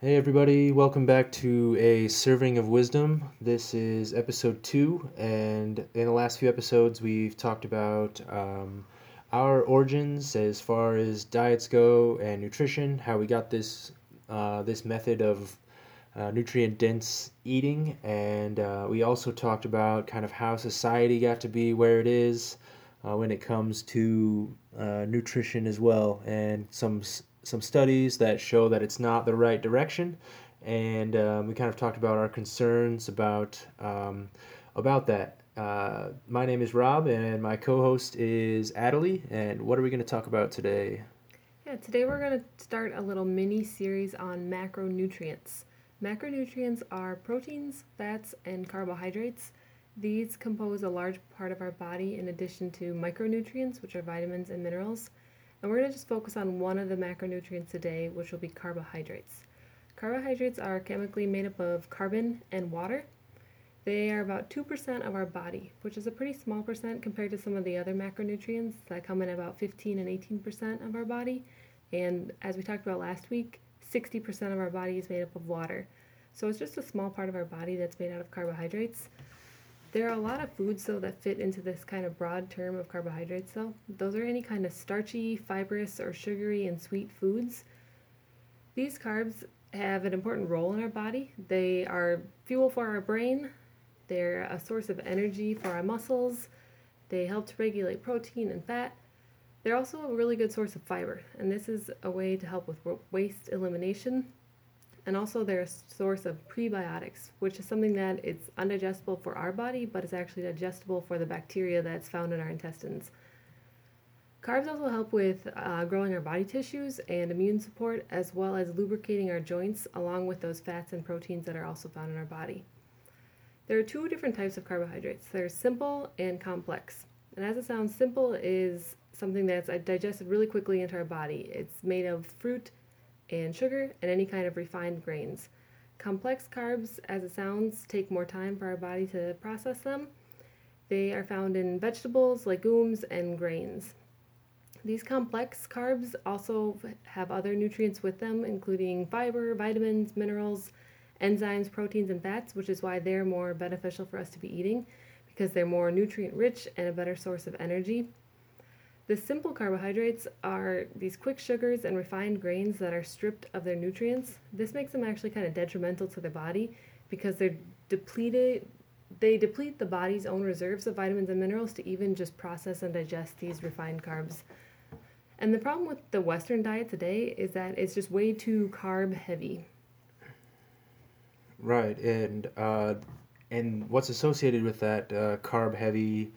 Hey, everybody, welcome back to a serving of wisdom. This is episode two, and in the last few episodes, we've talked about um, our origins as far as diets go and nutrition, how we got this, uh, this method of uh, nutrient dense eating, and uh, we also talked about kind of how society got to be where it is uh, when it comes to uh, nutrition as well, and some some studies that show that it's not the right direction, and um, we kind of talked about our concerns about um, about that. Uh, my name is Rob, and my co-host is Adelie. And what are we going to talk about today? Yeah, today we're going to start a little mini series on macronutrients. Macronutrients are proteins, fats, and carbohydrates. These compose a large part of our body in addition to micronutrients, which are vitamins and minerals. And we're going to just focus on one of the macronutrients today, which will be carbohydrates. Carbohydrates are chemically made up of carbon and water. They are about 2% of our body, which is a pretty small percent compared to some of the other macronutrients that come in about 15 and 18% of our body. And as we talked about last week, 60% of our body is made up of water. So it's just a small part of our body that's made out of carbohydrates. There are a lot of foods, though, that fit into this kind of broad term of carbohydrates, though. Those are any kind of starchy, fibrous, or sugary and sweet foods. These carbs have an important role in our body. They are fuel for our brain, they're a source of energy for our muscles, they help to regulate protein and fat. They're also a really good source of fiber, and this is a way to help with waste elimination and also they're a source of prebiotics, which is something that it's undigestible for our body, but it's actually digestible for the bacteria that's found in our intestines. Carbs also help with uh, growing our body tissues and immune support, as well as lubricating our joints, along with those fats and proteins that are also found in our body. There are two different types of carbohydrates. There's simple and complex. And as it sounds, simple is something that's digested really quickly into our body. It's made of fruit, and sugar and any kind of refined grains. Complex carbs, as it sounds, take more time for our body to process them. They are found in vegetables, legumes, and grains. These complex carbs also have other nutrients with them, including fiber, vitamins, minerals, enzymes, proteins, and fats, which is why they're more beneficial for us to be eating because they're more nutrient rich and a better source of energy. The simple carbohydrates are these quick sugars and refined grains that are stripped of their nutrients. This makes them actually kind of detrimental to the body because they're depleted they deplete the body's own reserves of vitamins and minerals to even just process and digest these refined carbs. And the problem with the Western diet today is that it's just way too carb heavy. Right, and uh, and what's associated with that uh, carb heavy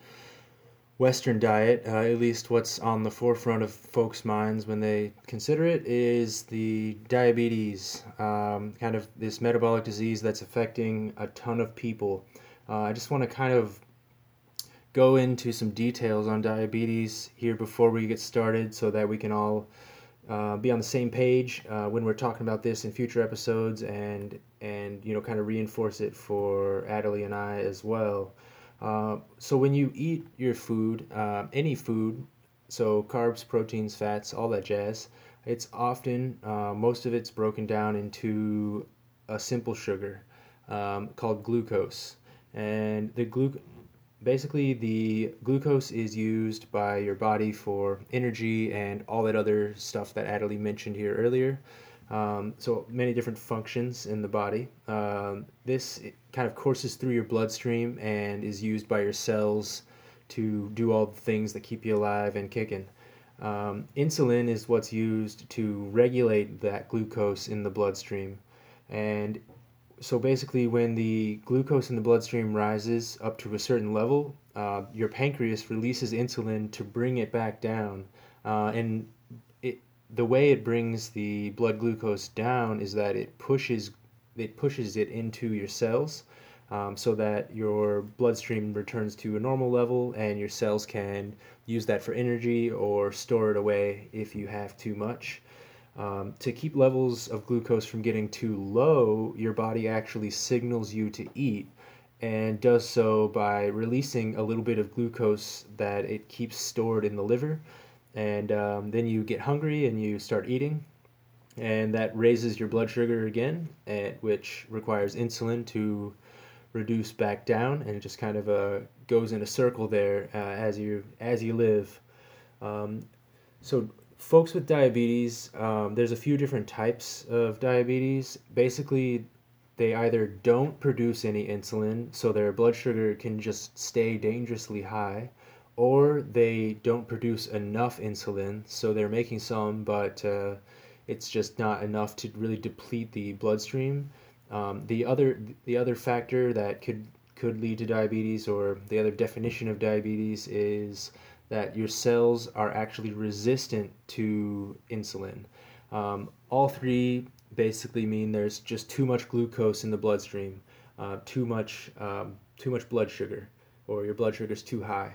Western diet, uh, at least what's on the forefront of folks' minds when they consider it, is the diabetes, um, kind of this metabolic disease that's affecting a ton of people. Uh, I just want to kind of go into some details on diabetes here before we get started so that we can all uh, be on the same page uh, when we're talking about this in future episodes and and you know kind of reinforce it for Adelie and I as well. Uh, so when you eat your food, uh, any food, so carbs, proteins, fats, all that jazz, it's often uh, most of it's broken down into a simple sugar um, called glucose, and the glu- basically the glucose is used by your body for energy and all that other stuff that Adelie mentioned here earlier. Um, so many different functions in the body. Um, this kind of courses through your bloodstream and is used by your cells to do all the things that keep you alive and kicking. Um, insulin is what's used to regulate that glucose in the bloodstream. And so basically, when the glucose in the bloodstream rises up to a certain level, uh, your pancreas releases insulin to bring it back down. Uh, and the way it brings the blood glucose down is that it pushes it pushes it into your cells um, so that your bloodstream returns to a normal level and your cells can use that for energy or store it away if you have too much. Um, to keep levels of glucose from getting too low, your body actually signals you to eat and does so by releasing a little bit of glucose that it keeps stored in the liver and um, then you get hungry and you start eating and that raises your blood sugar again, and, which requires insulin to reduce back down, and it just kind of uh, goes in a circle there uh, as you as you live. Um, so, folks with diabetes, um, there's a few different types of diabetes. Basically, they either don't produce any insulin, so their blood sugar can just stay dangerously high, or they don't produce enough insulin, so they're making some, but uh, it's just not enough to really deplete the bloodstream. Um, the other the other factor that could could lead to diabetes, or the other definition of diabetes, is that your cells are actually resistant to insulin. Um, all three basically mean there's just too much glucose in the bloodstream, uh, too much um, too much blood sugar, or your blood sugar is too high.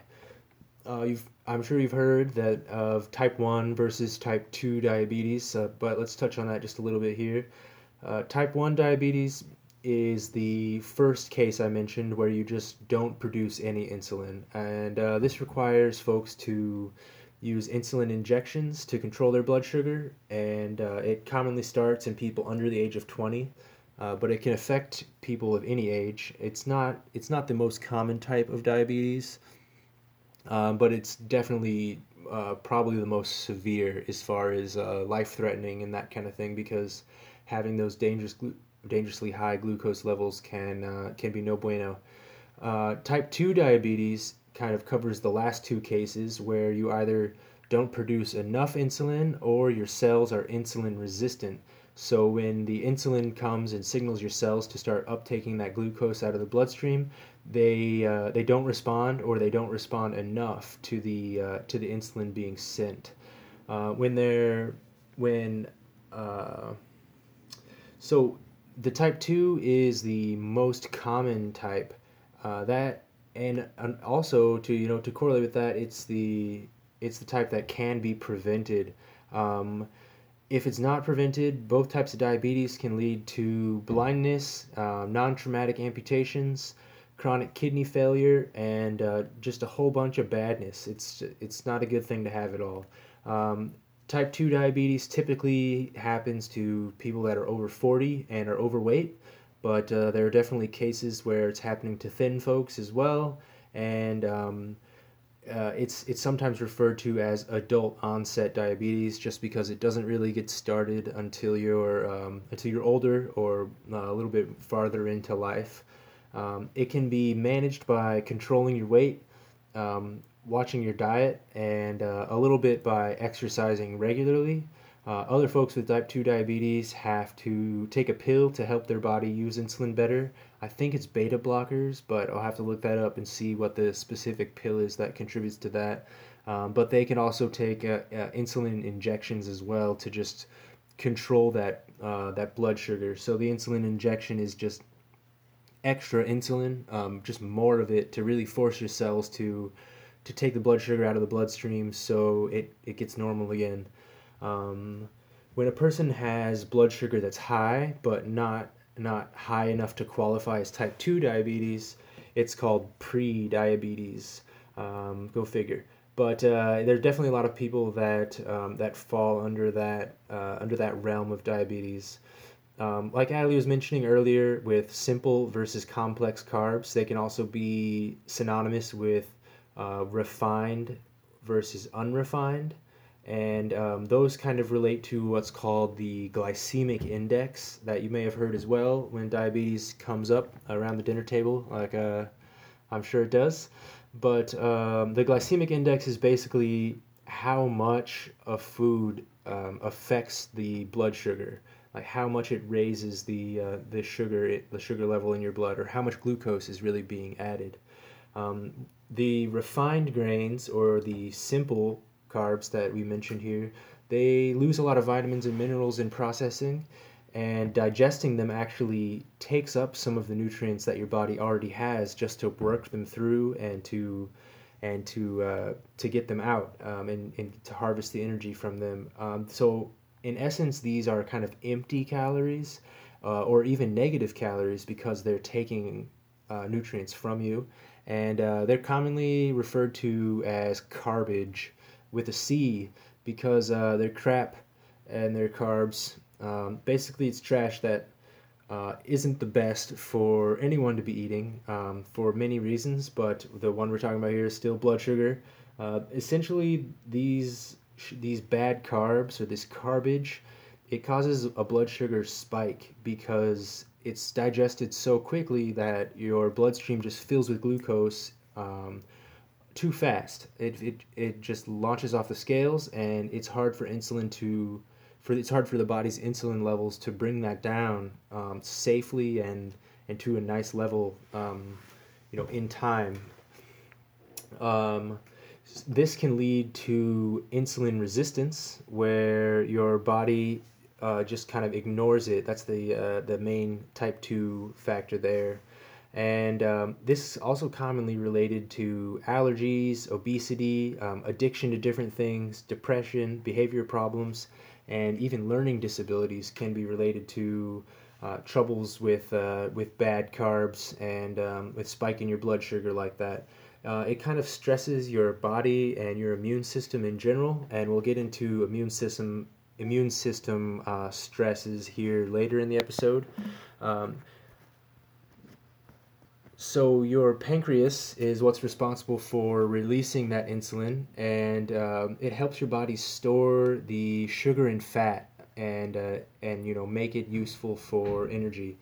Uh, you've, I'm sure you've heard that of type 1 versus type 2 diabetes, uh, but let's touch on that just a little bit here. Uh, type 1 diabetes is the first case I mentioned where you just don't produce any insulin. And uh, this requires folks to use insulin injections to control their blood sugar. And uh, it commonly starts in people under the age of 20. Uh, but it can affect people of any age. It's not it's not the most common type of diabetes, um, but it's definitely uh, probably the most severe as far as uh, life threatening and that kind of thing because having those dangerous dangerously high glucose levels can uh, can be no bueno. Uh, type 2 diabetes kind of covers the last two cases where you either don't produce enough insulin or your cells are insulin resistant. So when the insulin comes and signals your cells to start uptaking that glucose out of the bloodstream, they uh, they don't respond or they don't respond enough to the uh, to the insulin being sent. Uh, when they're when uh, so the type 2 is the most common type uh, that and, and also to you know to correlate with that it's the it's the type that can be prevented um, if it's not prevented both types of diabetes can lead to blindness uh, non-traumatic amputations chronic kidney failure and uh, just a whole bunch of badness. It's it's not a good thing to have at all. Um, Type 2 diabetes typically happens to people that are over 40 and are overweight, but uh, there are definitely cases where it's happening to thin folks as well, and um, uh, it's it's sometimes referred to as adult onset diabetes just because it doesn't really get started until you're um, until you're older or uh, a little bit farther into life. Um, it can be managed by controlling your weight, um, watching your diet and uh, a little bit by exercising regularly. Uh, other folks with type 2 diabetes have to take a pill to help their body use insulin better. I think it's beta blockers, but I'll have to look that up and see what the specific pill is that contributes to that. Um, but they can also take uh, uh insulin injections as well to just control that uh, that blood sugar. So the insulin injection is just extra insulin, um, just more of it to really force your cells to to take the blood sugar out of the bloodstream so it, it gets normal again. Um, when a person has blood sugar that's high but not not high enough to qualify as type 2 diabetes, it's called pre-diabetes. Um, go figure. But uh, there's definitely a lot of people that um, that fall under that uh, under that realm of diabetes. Um, like Ali was mentioning earlier, with simple versus complex carbs, they can also be synonymous with uh, refined versus unrefined. And um, those kind of relate to what's called the glycemic index that you may have heard as well when diabetes comes up around the dinner table, like uh, I'm sure it does. But um, the glycemic index is basically how much a food um, affects the blood sugar, like how much it raises the uh, the sugar the sugar level in your blood, or how much glucose is really being added. Um, the refined grains or the simple carbs that we mentioned here, they lose a lot of vitamins and minerals in processing, and digesting them actually takes up some of the nutrients that your body already has just to work them through and to and to uh, to get them out um, and, and to harvest the energy from them. Um, so in essence, these are kind of empty calories uh, or even negative calories because they're taking uh, nutrients from you and uh, they're commonly referred to as garbage with a C because uh, they're crap and they're carbs Um, basically, it's trash that uh, isn't the best for anyone to be eating um, for many reasons, but the one we're talking about here is still blood sugar. Uh, essentially, these these bad carbs or this carbage, it causes a blood sugar spike because it's digested so quickly that your bloodstream just fills with glucose um, too fast. It, it, it just launches off the scales, and it's hard for insulin to for it's hard for the body's insulin levels to bring that down um, safely and and to a nice level, um, you know, in time. This can lead to insulin resistance, where your body uh, just kind of ignores it. That's the uh, the main type two factor there, and um, this is also commonly related to allergies, obesity, um, addiction to different things, depression, behavior problems, and even learning disabilities can be related to uh, troubles with uh, with bad carbs and um, with spiking your blood sugar like that. Uh, it kind of stresses your body and your immune system in general, and we'll get into immune system immune system uh, stresses here later in the episode. Um, so your pancreas is what's responsible for releasing that insulin, and um, it helps your body store the sugar and fat, and uh, and you know make it useful for energy.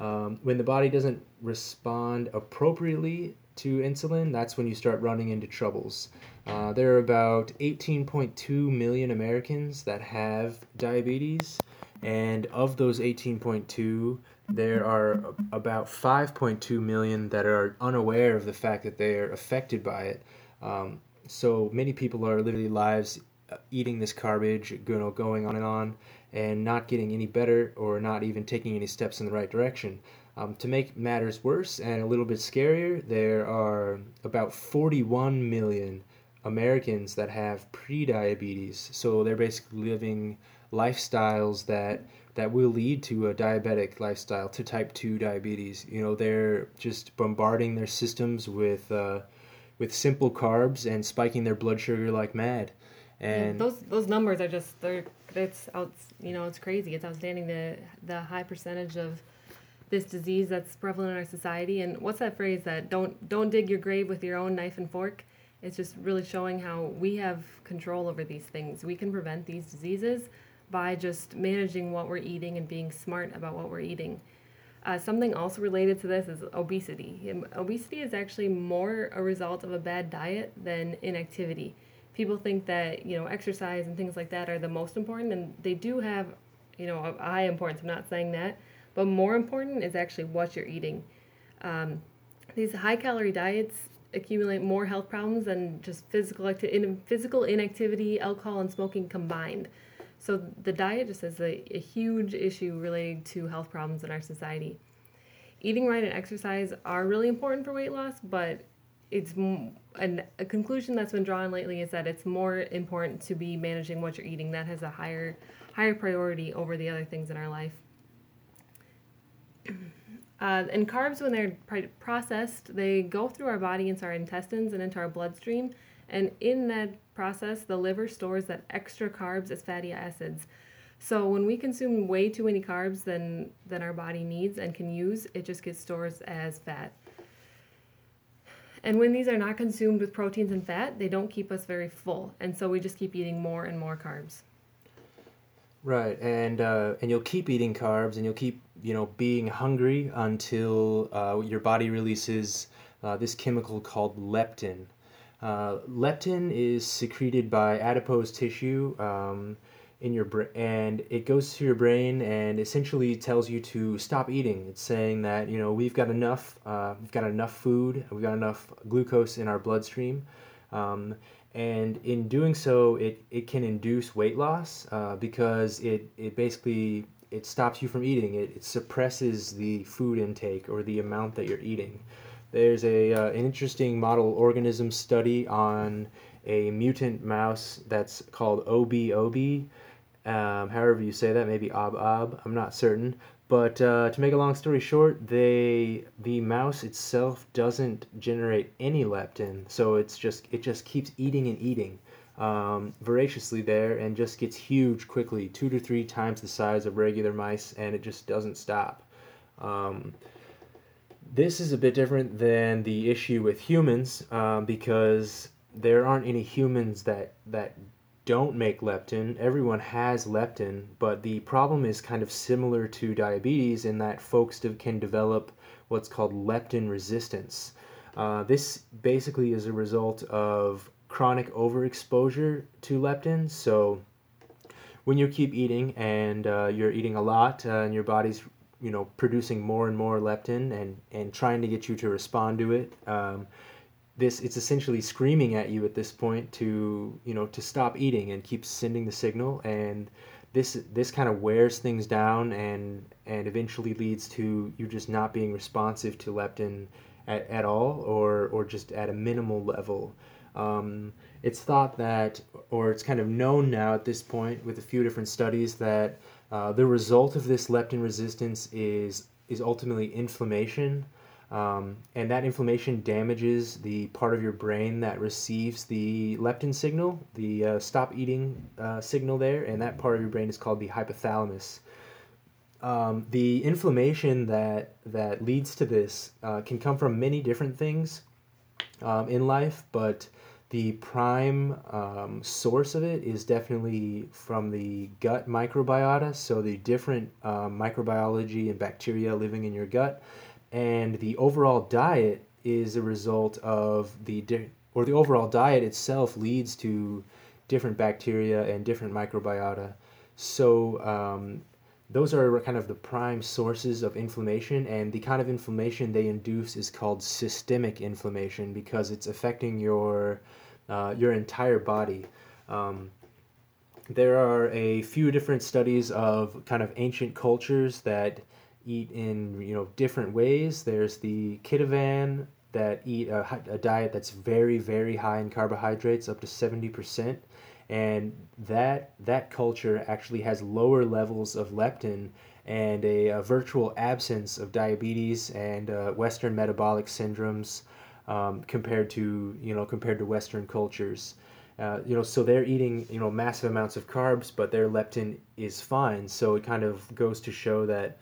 Um, when the body doesn't respond appropriately to insulin, that's when you start running into troubles. Uh, there are about 18.2 million Americans that have diabetes, and of those 18.2, there are about 5.2 million that are unaware of the fact that they are affected by it. Um, so many people are literally lives uh, eating this garbage, you know, going on and on, and not getting any better or not even taking any steps in the right direction. Um, to make matters worse and a little bit scarier, there are about 41 million Americans that have pre-diabetes. So they're basically living lifestyles that that will lead to a diabetic lifestyle, to type two diabetes. You know, they're just bombarding their systems with uh, with simple carbs and spiking their blood sugar like mad. And yeah, those those numbers are just they're it's out you know it's crazy. It's outstanding the the high percentage of this disease that's prevalent in our society. And what's that phrase that don't don't dig your grave with your own knife and fork? It's just really showing how we have control over these things. We can prevent these diseases by just managing what we're eating and being smart about what we're eating. Uh, something also related to this is obesity. Obesity is actually more a result of a bad diet than inactivity. People think that you know exercise and things like that are the most important, and they do have you know high importance. I'm not saying that, but more important is actually what you're eating. Um, these high calorie diets accumulate more health problems than just physical acti- in, physical inactivity, alcohol, and smoking combined. So the diet just is a, a huge issue related to health problems in our society. Eating right and exercise are really important for weight loss, but it's an, a conclusion that's been drawn lately is that it's more important to be managing what you're eating. That has a higher higher priority over the other things in our life. Uh, and carbs, when they're processed, they go through our body into our intestines and into our bloodstream. And in that process, the liver stores that extra carbs as fatty acids. So when we consume way too many carbs than than our body needs and can use, it just gets stored as fat. And when these are not consumed with proteins and fat, they don't keep us very full, and so we just keep eating more and more carbs. Right, and uh, and you'll keep eating carbs, and you'll keep you know being hungry until uh, your body releases uh, this chemical called leptin. Uh, leptin is secreted by adipose tissue um, in your brain, and it goes to your brain and essentially tells you to stop eating. It's saying that you know we've got enough, uh, we've got enough food, we've got enough glucose in our bloodstream. Um, and in doing so it, it can induce weight loss uh, because it, it basically it stops you from eating. It, it suppresses the food intake or the amount that you're eating. There's a uh, an interesting model organism study on a mutant mouse that's called OB-OB um, however you say that maybe ob-ob i'm not certain but uh, to make a long story short, they the mouse itself doesn't generate any leptin, so it's just it just keeps eating and eating um, voraciously there and just gets huge quickly, two to three times the size of regular mice, and it just doesn't stop. Um, this is a bit different than the issue with humans um, because there aren't any humans that that don't make leptin. Everyone has leptin, but the problem is kind of similar to diabetes in that folks can develop what's called leptin resistance. Uh, this basically is a result of chronic overexposure to leptin. So when you keep eating and uh, you're eating a lot uh, and your body's you know producing more and more leptin and and trying to get you to respond to it um, this it's essentially screaming at you at this point to you know to stop eating and keep sending the signal. And this this kind of wears things down and and eventually leads to you just not being responsive to leptin at, at all or or just at a minimal level. Um, it's thought that or it's kind of known now at this point with a few different studies that uh, the result of this leptin resistance is is ultimately inflammation um, and that inflammation damages the part of your brain that receives the leptin signal, the uh, stop eating uh, signal there, and that part of your brain is called the hypothalamus. Um, the inflammation that that leads to this uh, can come from many different things um, in life, but the prime um, source of it is definitely from the gut microbiota, so the different uh, microbiology and bacteria living in your gut and the overall diet is a result of the or the overall diet itself leads to different bacteria and different microbiota. So um, those are kind of the prime sources of inflammation, and the kind of inflammation they induce is called systemic inflammation because it's affecting your uh, your entire body. Um, there are a few different studies of kind of ancient cultures that eat in you know different ways. There's the Kitavan that eat a, a diet that's very very high in carbohydrates, up to seventy percent, and that that culture actually has lower levels of leptin and a, a virtual absence of diabetes and uh, Western metabolic syndromes um, compared to you know compared to Western cultures. Uh, you know, so they're eating you know massive amounts of carbs, but their leptin is fine. So it kind of goes to show that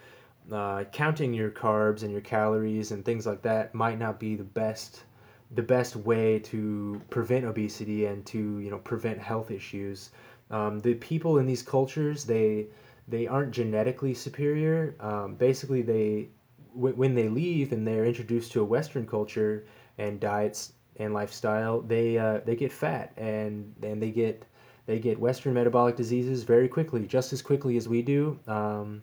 uh, counting your carbs and your calories and things like that might not be the best the best way to prevent obesity and to you know prevent health issues. Um, the people in these cultures they they aren't genetically superior. Um, basically, they w- when they leave and they're introduced to a Western culture and diets and lifestyle, they uh, they get fat and and they get they get Western metabolic diseases very quickly, just as quickly as we do. Um,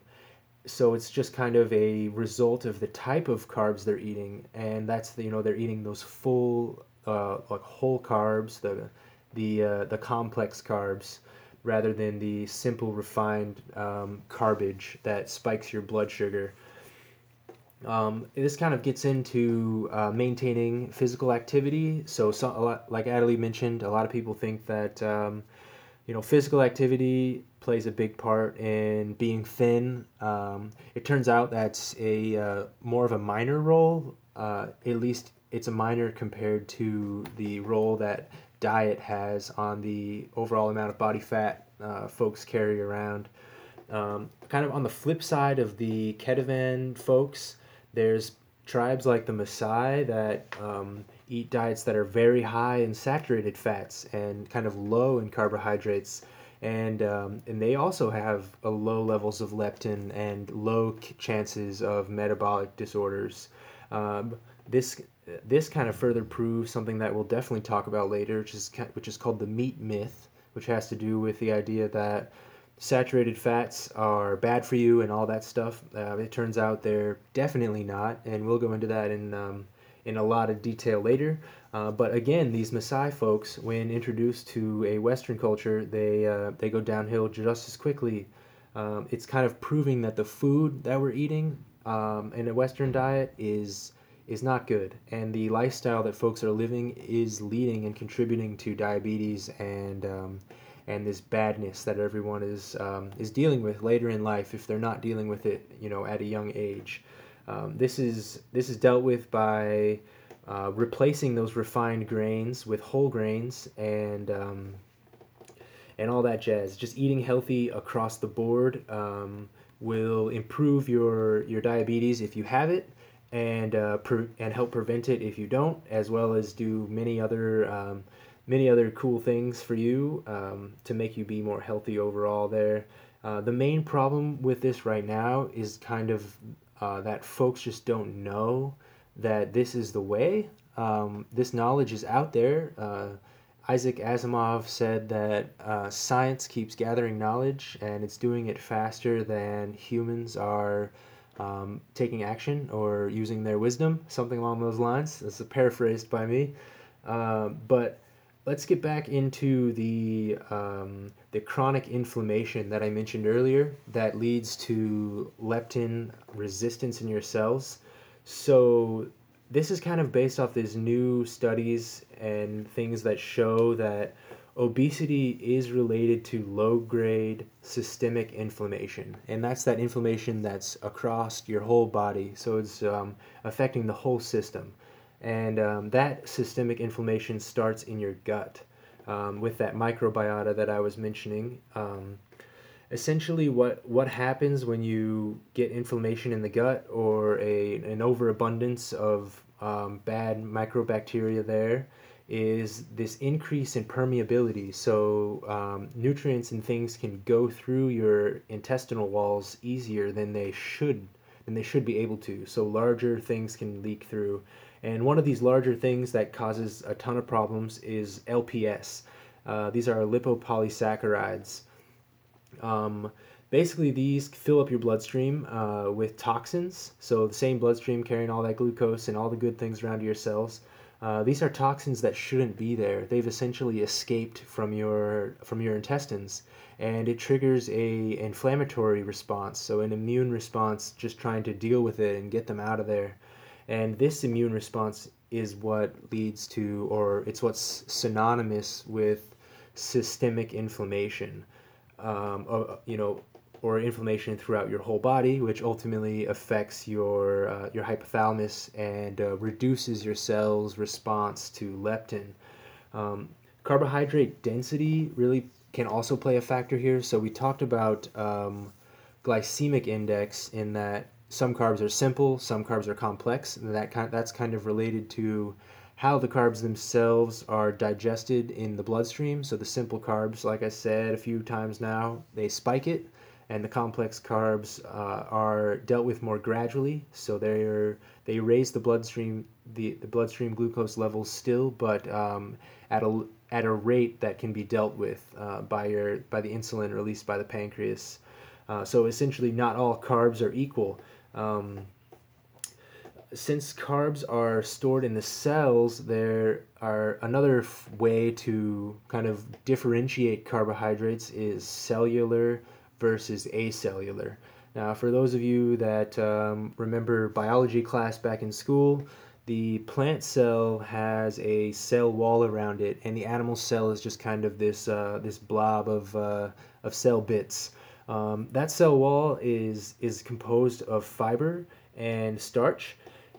so it's just kind of a result of the type of carbs they're eating and that's the, you know they're eating those full uh, like whole carbs the the uh, the complex carbs rather than the simple refined um, garbage that spikes your blood sugar. Um, this kind of gets into uh, maintaining physical activity. So, so lot, like Adelie mentioned a lot of people think that um, you know physical activity plays a big part in being thin. Um, it turns out that's a uh, more of a minor role. Uh, at least it's a minor compared to the role that diet has on the overall amount of body fat uh, folks carry around. Um, kind of on the flip side of the Kitavan folks, there's tribes like the Maasai that um, eat diets that are very high in saturated fats and kind of low in carbohydrates and um, and they also have low levels of leptin and low chances of metabolic disorders. Um, this this kind of further proves something that we'll definitely talk about later, which is which is called the meat myth, which has to do with the idea that saturated fats are bad for you and all that stuff. Uh, it turns out they're definitely not, and we'll go into that in um, in a lot of detail later. Uh, but again, these Maasai folks, when introduced to a Western culture, they uh, they go downhill just as quickly. Um, it's kind of proving that the food that we're eating um, in a Western diet is is not good, and the lifestyle that folks are living is leading and contributing to diabetes and um, and this badness that everyone is um, is dealing with later in life if they're not dealing with it, you know, at a young age. Um, this is this is dealt with by uh, replacing those refined grains with whole grains and um, and all that jazz. Just eating healthy across the board um, will improve your your diabetes if you have it, and uh, pre- and help prevent it if you don't, as well as do many other um, many other cool things for you um, to make you be more healthy overall. There, uh, the main problem with this right now is kind of uh, that folks just don't know that this is the way. Um, this knowledge is out there. Uh, Isaac Asimov said that uh, science keeps gathering knowledge and it's doing it faster than humans are um, taking action or using their wisdom, something along those lines. This is paraphrased by me. Uh, but let's get back into the um, the chronic inflammation that I mentioned earlier that leads to leptin resistance in your cells. So this is kind of based off these new studies and things that show that obesity is related to low grade systemic inflammation. And that's that inflammation that's across your whole body. So it's um, affecting the whole system. And um, that systemic inflammation starts in your gut um, with that microbiota that i was mentioning um, essentially what what happens when you get inflammation in the gut or a an overabundance of um, bad microbacteria there is this increase in permeability. So um, nutrients and things can go through your intestinal walls easier than they should than they should be able to. So larger things can leak through. And one of these larger things that causes a ton of problems is lps uh, these are lipopolysaccharides um, basically, these fill up your bloodstream uh, with toxins. So the same bloodstream carrying all that glucose and all the good things around your cells. Uh, these are toxins that shouldn't be there. They've essentially escaped from your from your intestines, and it triggers a inflammatory response. So an immune response, just trying to deal with it and get them out of there. And this immune response is what leads to, or it's what's synonymous with systemic inflammation um, uh, you know, or inflammation throughout your whole body, which ultimately affects your uh, your hypothalamus and uh, reduces your cell's response to leptin. Um, carbohydrate density really can also play a factor here. So we talked about um, glycemic index in that some carbs are simple, some carbs are complex, and that kind that's kind of related to how the carbs themselves are digested in the bloodstream. So the simple carbs, like I said a few times now, they spike it, and the complex carbs uh, are dealt with more gradually. So they're they raise the bloodstream the, the bloodstream glucose levels still, but um, at a at a rate that can be dealt with uh, by your by the insulin released by the pancreas. Uh, so essentially, not all carbs are equal. Um, since carbs are stored in the cells, there are another f- way to kind of differentiate carbohydrates is cellular versus acellular. Now, for those of you that um, remember biology class back in school, the plant cell has a cell wall around it, and the animal cell is just kind of this uh, this blob of uh, of cell bits. Um, that cell wall is is composed of fiber and starch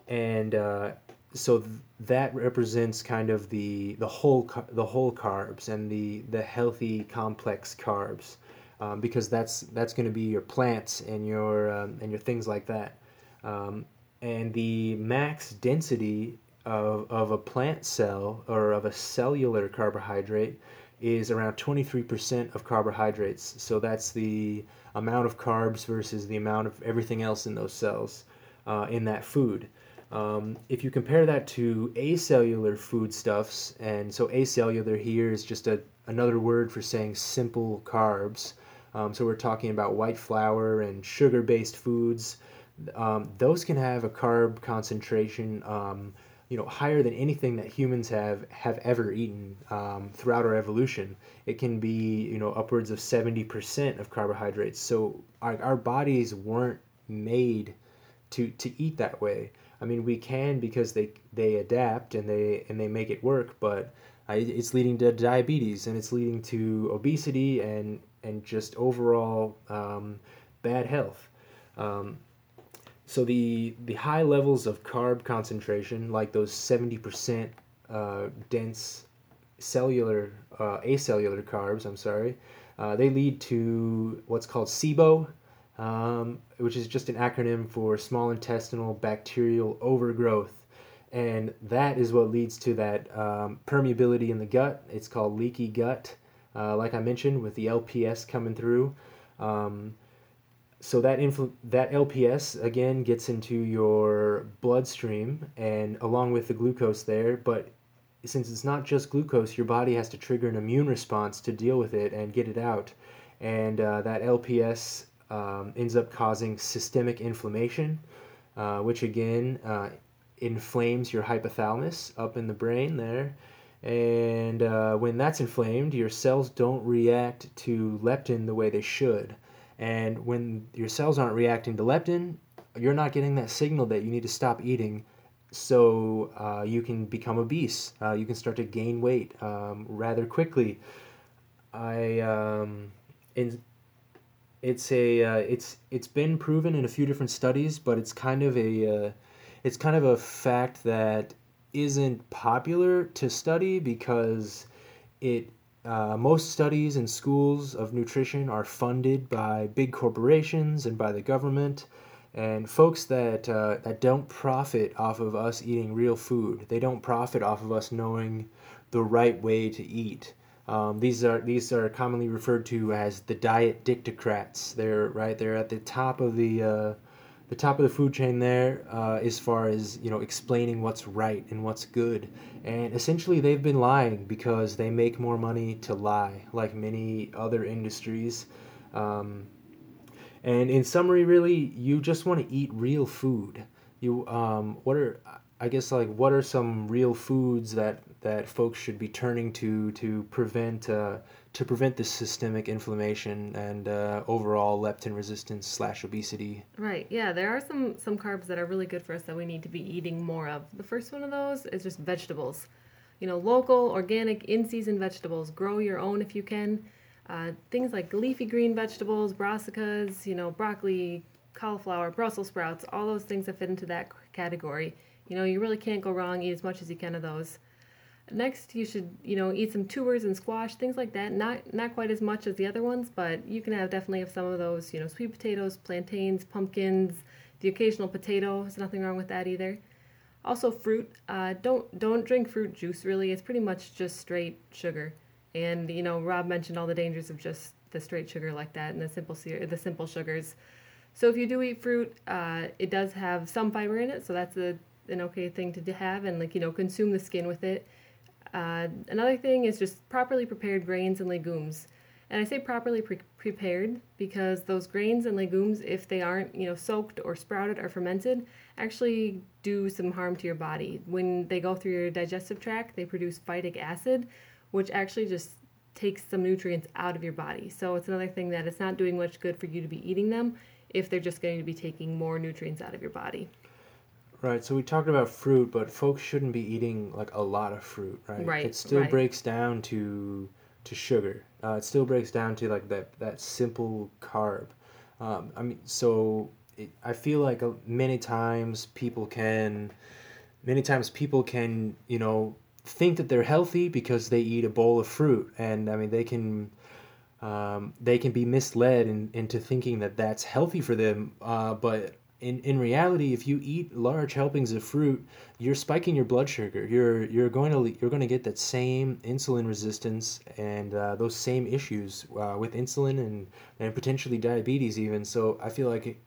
and uh, so th- that represents kind of the the whole car- the whole carbs and the the healthy complex carbs um, because that's that's going to be your plants and your um, and your things like that. Um, and the max density of, of a plant cell or of a cellular carbohydrate is around 23% of carbohydrates. So that's the amount of carbs versus the amount of everything else in those cells uh, in that food um, if you compare that to acellular foodstuffs, and so acellular here is just a, another word for saying simple carbs. Um, so we're talking about white flour and sugar based foods. Um, those can have a carb concentration um, you know higher than anything that humans have have ever eaten um, throughout our evolution it can be you know upwards of 70% of carbohydrates so our, our bodies weren't made to to eat that way I mean, we can because they they adapt and they and they make it work, but it's leading to diabetes and it's leading to obesity and and just overall um, bad health. Um, so the the high levels of carb concentration, like those seventy percent uh, dense cellular, uh, acellular carbs, I'm sorry, uh, they lead to what's called SIBO, um, which is just an acronym for small intestinal bacterial overgrowth. And that is what leads to that um, permeability in the gut. It's called leaky gut, uh, like I mentioned, with the LPS coming through. Um, so that influ- that LPS again gets into your bloodstream and along with the glucose there, but since it's not just glucose, your body has to trigger an immune response to deal with it and get it out. And uh, that LPS um, ends up causing systemic inflammation, uh, which again uh, inflames your hypothalamus up in the brain there. And uh, when that's inflamed, your cells don't react to leptin the way they should. And when your cells aren't reacting to leptin, you're not getting that signal that you need to stop eating so uh, you can become obese. Uh, you can start to gain weight um, rather quickly. I um, in, it's a uh, it's it's been proven in a few different studies, but it's kind of a uh, it's kind of a fact that isn't popular to study because it uh, most studies in schools of nutrition are funded by big corporations and by the government and folks that uh, that don't profit off of us eating real food they don't profit off of us knowing the right way to eat um, these are these are commonly referred to as the diet dictocrats. They're right they're at the top of the uh, the top of the food chain there uh, as far as you know explaining what's right and what's good. And essentially they've been lying because they make more money to lie like many other industries. Um, and in summary really you just want to eat real food. You um, what are i guess like what are some real foods that that folks should be turning to to prevent uh, to prevent this systemic inflammation and uh, overall leptin resistance slash obesity. Right. Yeah, there are some some carbs that are really good for us that we need to be eating more of. The first one of those is just vegetables. You know, local, organic, in-season vegetables. Grow your own if you can. Uh, things like leafy green vegetables, brassicas, you know, broccoli, cauliflower, Brussels sprouts, all those things that fit into that category. You know, you really can't go wrong. Eat as much as you can of those. Next, you should you know eat some tubers and squash, things like that. Not not quite as much as the other ones, but you can have definitely have some of those. You know, sweet potatoes, plantains, pumpkins, the occasional potato. There's nothing wrong with that either. Also, fruit. Uh, don't don't drink fruit juice. Really, it's pretty much just straight sugar. And you know, Rob mentioned all the dangers of just the straight sugar like that and the simple the simple sugars. So if you do eat fruit, uh, it does have some fiber in it, so that's a an okay thing to have, and like you know, consume the skin with it uh, another thing is just properly prepared grains and legumes. And I say properly pre- prepared because those grains and legumes, if they aren't, you know, soaked or sprouted or fermented, actually do some harm to your body. When they go through your digestive tract, they produce phytic acid, which actually just takes some nutrients out of your body. So it's another thing that it's not doing much good for you to be eating them if they're just going to be taking more nutrients out of your body. Right. So we talked about fruit, but folks shouldn't be eating like a lot of fruit, right? Right. It still right. breaks down to to sugar. Uh, it still breaks down to like that that simple carb. Um, I mean, so it, I feel like uh, many times people can, many times people can, you know, think that they're healthy because they eat a bowl of fruit, and I mean they can. Um, they can be misled in, into thinking that that's healthy for them, uh, but in, in reality, if you eat large helpings of fruit, you're spiking your blood sugar. You're you're going to you're going to get that same insulin resistance and uh, those same issues uh, with insulin and and potentially diabetes even. So I feel like,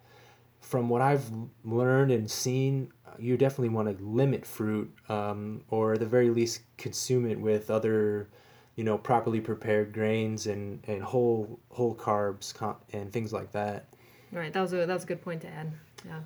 from what I've learned and seen, you definitely want to limit fruit, um, or at the very least consume it with other, you know, properly prepared grains and and whole whole carbs and things like that. Right. That was a that was a good point to add. Yeah.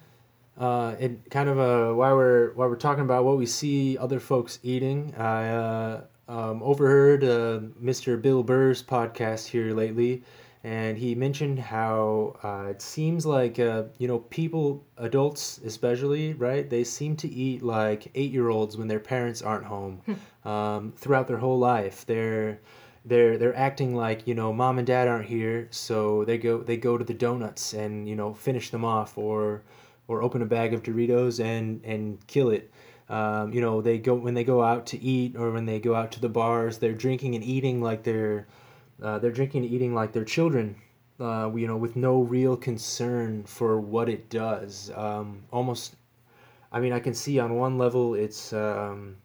Uh, and kind of uh, while we're while we're talking about what we see other folks eating, I uh, um, overheard uh, Mr. Bill Burr's podcast here lately, and he mentioned how uh, it seems like uh, you know people, adults especially, right? They seem to eat like eight year olds when their parents aren't home, hmm. um, throughout their whole life. They're they're they're acting like you know mom and dad aren't here, so they go they go to the donuts and you know finish them off or or open a bag of Doritos and and kill it. Um, you know, they go when they go out to eat or when they go out to the bars, they're drinking and eating like they're uh, they're drinking and eating like they're children. Uh, you know, with no real concern for what it does. Um, almost, I mean, I can see on one level it's um,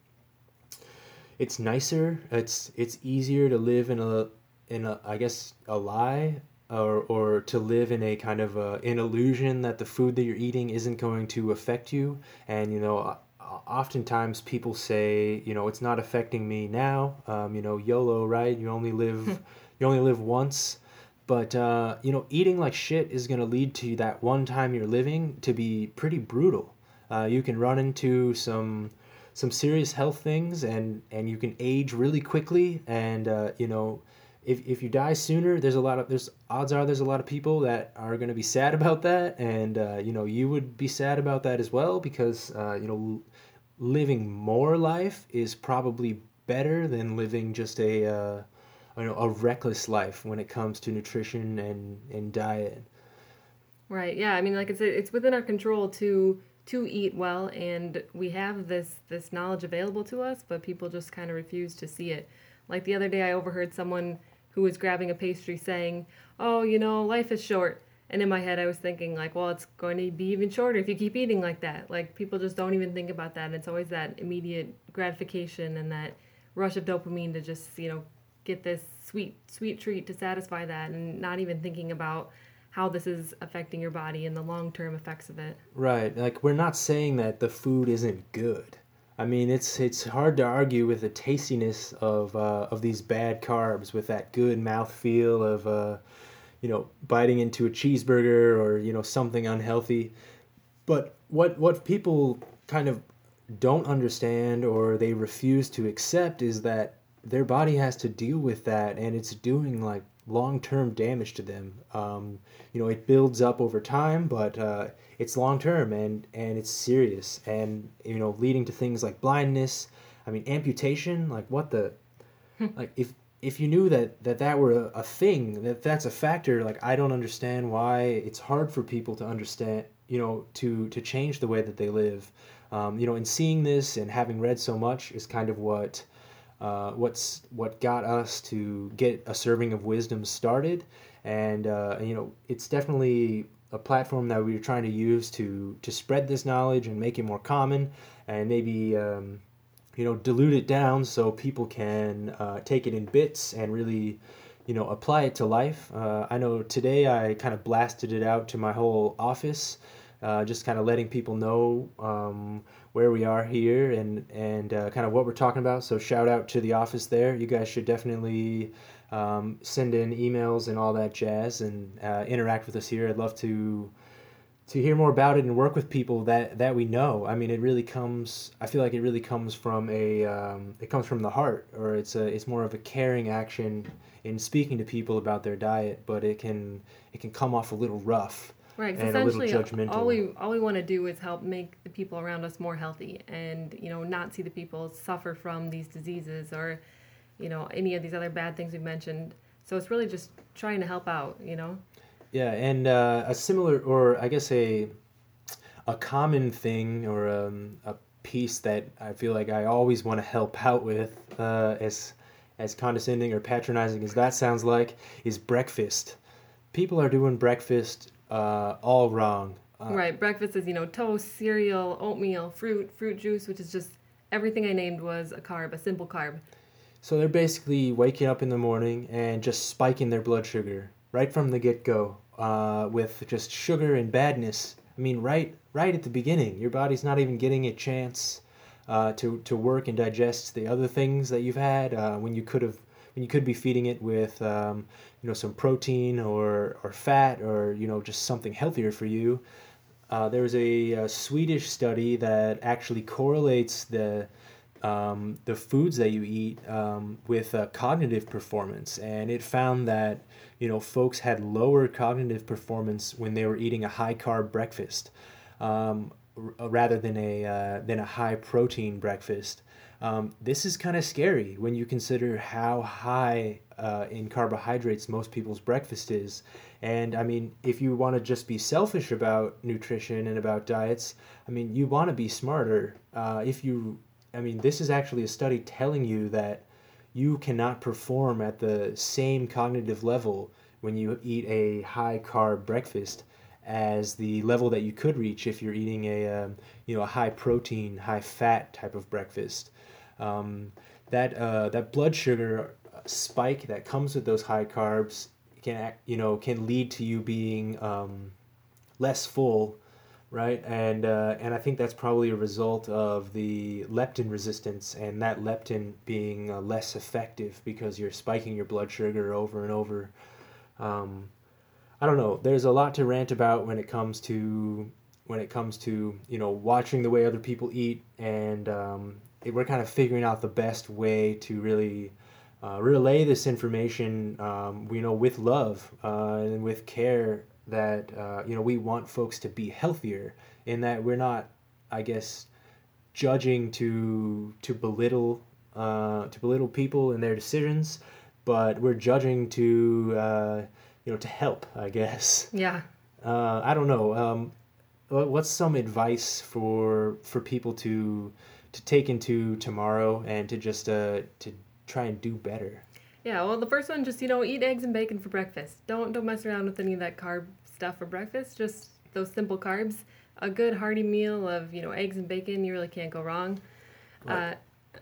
it's nicer. It's it's easier to live in a in a I guess a lie or or to live in a kind of a, an illusion that the food that you're eating isn't going to affect you. And you know, oftentimes people say, you know, it's not affecting me now. Um, you know, YOLO, right? You only live you only live once. But uh, you know, eating like shit is going to lead to that one time you're living to be pretty brutal. Uh, you can run into some some serious health things and and you can age really quickly and uh, you know if, if you die sooner there's a lot of there's odds are there's a lot of people that are going to be sad about that and uh, you know you would be sad about that as well because uh, you know living more life is probably better than living just a uh, you know a reckless life when it comes to nutrition and and diet. Right yeah i mean like it's it's within our control to to eat well and we have this this knowledge available to us but people just kind of refuse to see it. Like the other day i overheard someone who was grabbing a pastry saying oh you know life is short. And in my head i was thinking like well it's going to be even shorter if you keep eating like that. Like people just don't even think about that and it's always that immediate gratification and that rush of dopamine to just you know get this sweet sweet treat to satisfy that and not even thinking about how this is affecting your body and the long term effects of it. Right. Like we're not saying that the food isn't good. I mean, it's it's hard to argue with the tastiness of uh, of these bad carbs with that good mouth feel of uh, you know biting into a cheeseburger or you know something unhealthy. But what what people kind of don't understand or they refuse to accept is that their body has to deal with that and it's doing like long-term damage to them. Um, you know, it builds up over time, but uh, it's long-term and and it's serious, and you know, leading to things like blindness. I mean, amputation. Like what the, hmm. like if if you knew that that that were a, a thing, that that's a factor. Like I don't understand why it's hard for people to understand. You know, to to change the way that they live. Um, you know, and seeing this and having read so much is kind of what uh, what's what got us to get a serving of wisdom started, and uh, you know it's definitely a platform that we are trying to use to to spread this knowledge and make it more common, and maybe um, you know dilute it down so people can uh, take it in bits and really you know apply it to life. Uh, I know today I kind of blasted it out to my whole office, uh, just kind of letting people know. Um, where we are here and and uh, kind of what we're talking about. So shout out to the office there. You guys should definitely um, send in emails and all that jazz and uh, interact with us here. I'd love to to hear more about it and work with people that that we know. I mean, it really comes. I feel like it really comes from a um, it comes from the heart, or it's a it's more of a caring action in speaking to people about their diet. But it can it can come off a little rough Right. And essentially, all we all we want to do is help make the people around us more healthy, and you know, not see the people suffer from these diseases or, you know, any of these other bad things we mentioned. So it's really just trying to help out, you know. Yeah, and uh, a similar, or I guess a, a common thing or um, a piece that I feel like I always want to help out with, uh, as as condescending or patronizing as that sounds like, is breakfast. People are doing breakfast uh, all wrong. Uh, right. Breakfast is, you know, toast, cereal, oatmeal, fruit, fruit juice, which is just everything I named was a carb, a simple carb. So they're basically waking up in the morning and just spiking their blood sugar right from the get go uh, with just sugar and badness. I mean, right, right at the beginning, your body's not even getting a chance uh, to to work and digest the other things that you've had uh, when you could have when you could be feeding it with um, you know some protein or or fat or you know just something healthier for you. Uh, there was a, a, Swedish study that actually correlates the um, the foods that you eat um, with uh, cognitive performance, and it found that you know folks had lower cognitive performance when they were eating a high carb breakfast. Um, rather than a uh, than a high protein breakfast. Um, this is kind of scary when you consider how high uh, in carbohydrates most people's breakfast is. And I mean, if you want to just be selfish about nutrition and about diets, I mean, you want to be smarter. Uh, if you, I mean, this is actually a study telling you that you cannot perform at the same cognitive level when you eat a high carb breakfast as the level that you could reach if you're eating a um, you know a high protein, high fat type of breakfast. Um, that uh, that blood sugar spike that comes with those high carbs can you know can lead to you being um, less full, right? And uh, and I think that's probably a result of the leptin resistance and that leptin being uh, less effective because you're spiking your blood sugar over and over. Um, I don't know. There's a lot to rant about when it comes to when it comes to you know watching the way other people eat and um, it, we're kind of figuring out the best way to really uh, relay this information, um, you know, with love uh, and with care. That uh, you know, we want folks to be healthier, in that we're not, I guess, judging to to belittle uh, to belittle people and their decisions, but we're judging to uh, you know to help, I guess. Yeah. Uh, I don't know. Um, what's some advice for for people to to take into tomorrow and to just uh, to try and do better? Yeah, well, the first one, just you know, eat eggs and bacon for breakfast. Don't don't mess around with any of that carb stuff for breakfast. Just those simple carbs. A good hearty meal of you know eggs and bacon. You really can't go wrong. Right. Uh,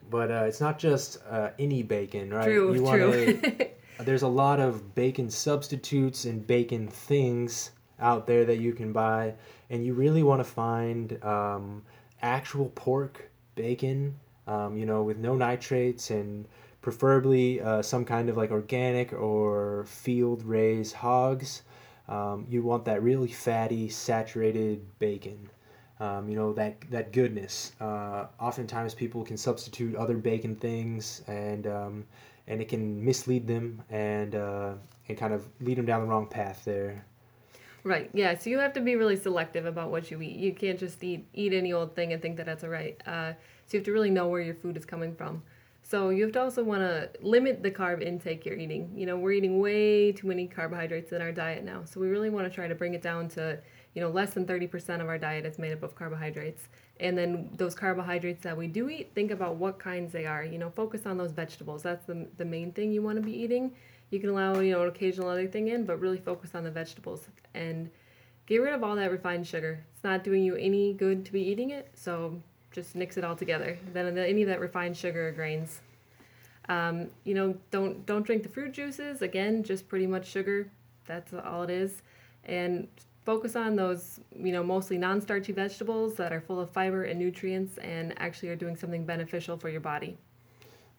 but uh, it's not just uh, any bacon, right? True, you true. there's a lot of bacon substitutes and bacon things out there that you can buy, and you really want to find um, actual pork bacon, um, you know, with no nitrates and preferably uh, some kind of like organic or field raised hogs. Um, you want that really fatty, saturated bacon. Um, you know that that goodness. Uh, oftentimes, people can substitute other bacon things, and um, and it can mislead them and uh, and kind of lead them down the wrong path there. Right. Yeah. So you have to be really selective about what you eat. You can't just eat eat any old thing and think that that's all right. Uh, so you have to really know where your food is coming from. So you have to also want to limit the carb intake you're eating. You know, we're eating way too many carbohydrates in our diet now. So we really want to try to bring it down to, you know, less than 30% of our diet is made up of carbohydrates. And then those carbohydrates that we do eat, think about what kinds they are. You know, focus on those vegetables. That's the, the main thing you want to be eating. You can allow, you know, an occasional other thing in, but really focus on the vegetables and get rid of all that refined sugar. It's not doing you any good to be eating it, so just mix it all together. Then any of that refined sugar or grains. Um, you know, don't don't drink the fruit juices. Again, just pretty much sugar. That's all it is. And focus on those, you know, mostly non-starchy vegetables that are full of fiber and nutrients and actually are doing something beneficial for your body.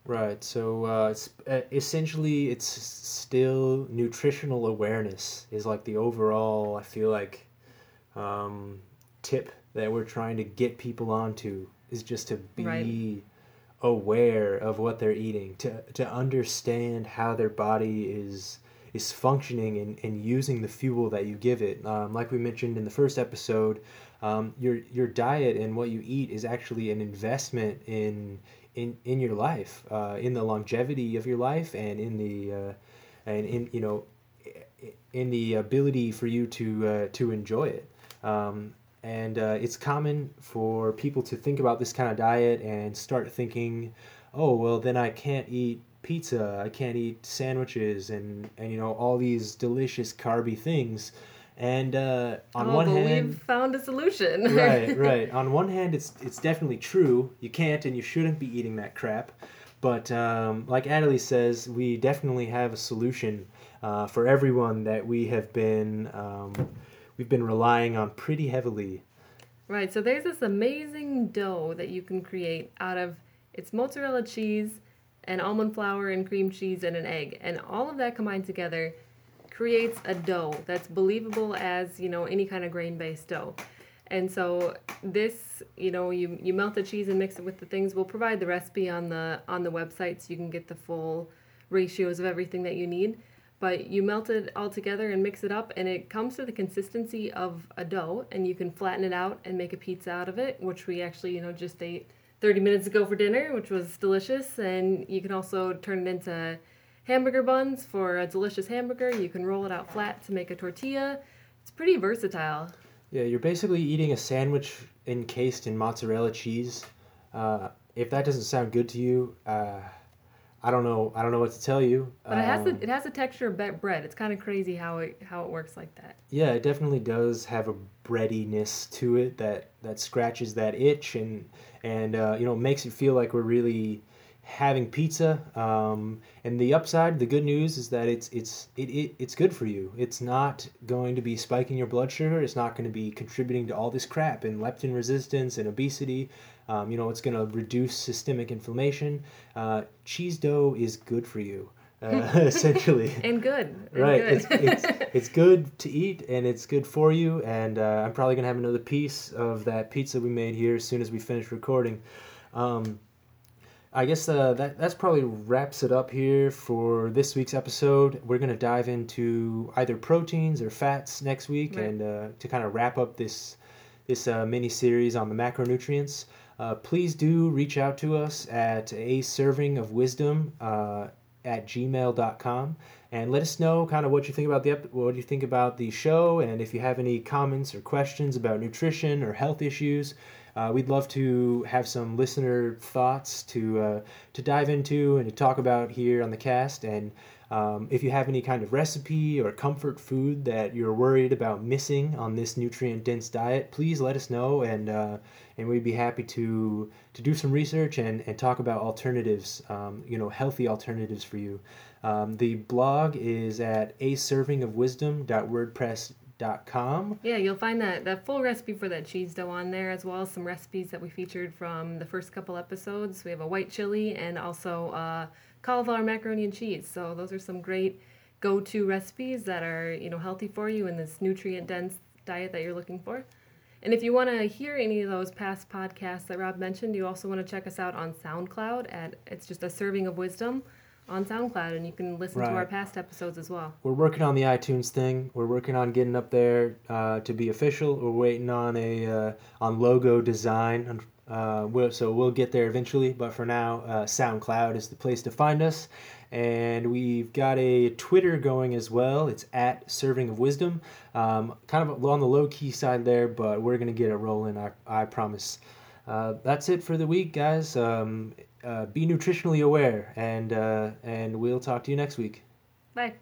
Right. So uh, it's uh, essentially it's still nutritional awareness is like the overall I feel like um, tip that we're trying to get people onto is just to be right. aware of what they're eating to to understand how their body is is functioning and, and using the fuel that you give it. Um, like we mentioned in the first episode, um, your your diet and what you eat is actually an investment in in in your life, uh, in the longevity of your life, and in the uh, and in you know in the ability for you to uh, to enjoy it. Um, and uh, it's common for people to think about this kind of diet and start thinking, oh well, then I can't eat pizza, I can't eat sandwiches, and and you know all these delicious carby things and uh, on oh, one hand, we've found a solution. right, right. On one hand, it's it's definitely true. You can't and you shouldn't be eating that crap. But um, like Adelie says, we definitely have a solution uh, for everyone that we have been um, we've been relying on pretty heavily. Right. So there's this amazing dough that you can create out of it's mozzarella cheese and almond flour and cream cheese and an egg, and all of that combined together creates a dough that's believable as you know any kind of grain-based dough. And so this you know you, you melt the cheese and mix it with the things. We'll provide the recipe on the on the website so you can get the full ratios of everything that you need. But you melt it all together and mix it up, and it comes to the consistency of a dough, and you can flatten it out and make a pizza out of it, which we actually, you know, just ate 30 minutes ago for dinner, which was delicious. And you can also turn it into hamburger buns for a delicious hamburger. You can roll it out flat to make a tortilla. It's pretty versatile. Yeah, you're basically eating a sandwich encased in mozzarella cheese. Uh, if that doesn't sound good to you, uh, I don't know. I don't know what to tell you. But it has the Um, it has the texture of bread. It's kind of crazy how it how it works like that. Yeah, it definitely does have a breadiness to it that that scratches that itch and and uh, you know makes it feel like we're really having pizza. Um, and the upside, the good news is that it's it's it, it it's good for you. It's not going to be spiking your blood sugar. It's not going to be contributing to all this crap and leptin resistance and obesity. Um, you know, it's going to reduce systemic inflammation. Uh, cheese dough is good for you, uh, essentially. And good. And Right. Good. It's, it's it's good to eat and it's good for you. And uh, I'm probably gonna have another piece of that pizza we made here as soon as we finish recording. Um, I guess uh, that that's probably wraps it up here for this week's episode. We're gonna dive into either proteins or fats next week, Right. and uh, to kind of wrap up this this uh, mini series on the macronutrients. Uh, please do reach out to us at a serving of wisdom uh, at gmail.com and let us know kind of what you think about the what you think about the show and if you have any comments or questions about nutrition or health issues uh, we'd love to have some listener thoughts to uh, to dive into and to talk about here on the cast. And um, if you have any kind of recipe or comfort food that you're worried about missing on this nutrient dense diet please let us know. And uh, and we'd be happy to to do some research and, and talk about alternatives um, you know healthy alternatives for you. Um, the blog is at a serving of Yeah, you'll find that that full recipe for that cheese dough on there, as well as some recipes that we featured from the first couple episodes. We have a white chili and also uh, cauliflower macaroni and cheese. So those are some great go-to recipes that are you know healthy for you in this nutrient-dense diet that you're looking for. And if you want to hear any of those past podcasts that Rob mentioned, you also want to check us out on SoundCloud at it's just a serving of wisdom on SoundCloud, and you can listen to our past episodes as well. we're working on the iTunes thing. We're working on getting up there uh, to be official. We're waiting on a uh, on logo design. Uh, we'll, so we'll get there eventually. But for now, uh, SoundCloud is the place to find us. And we've got a Twitter going as well. It's at Serving of Wisdom. Um, kind of on the low key side there, but we're gonna get it rolling. I, I promise. Uh, that's it for the week, guys. Um, uh, be nutritionally aware, and uh, and we'll talk to you next week. Bye.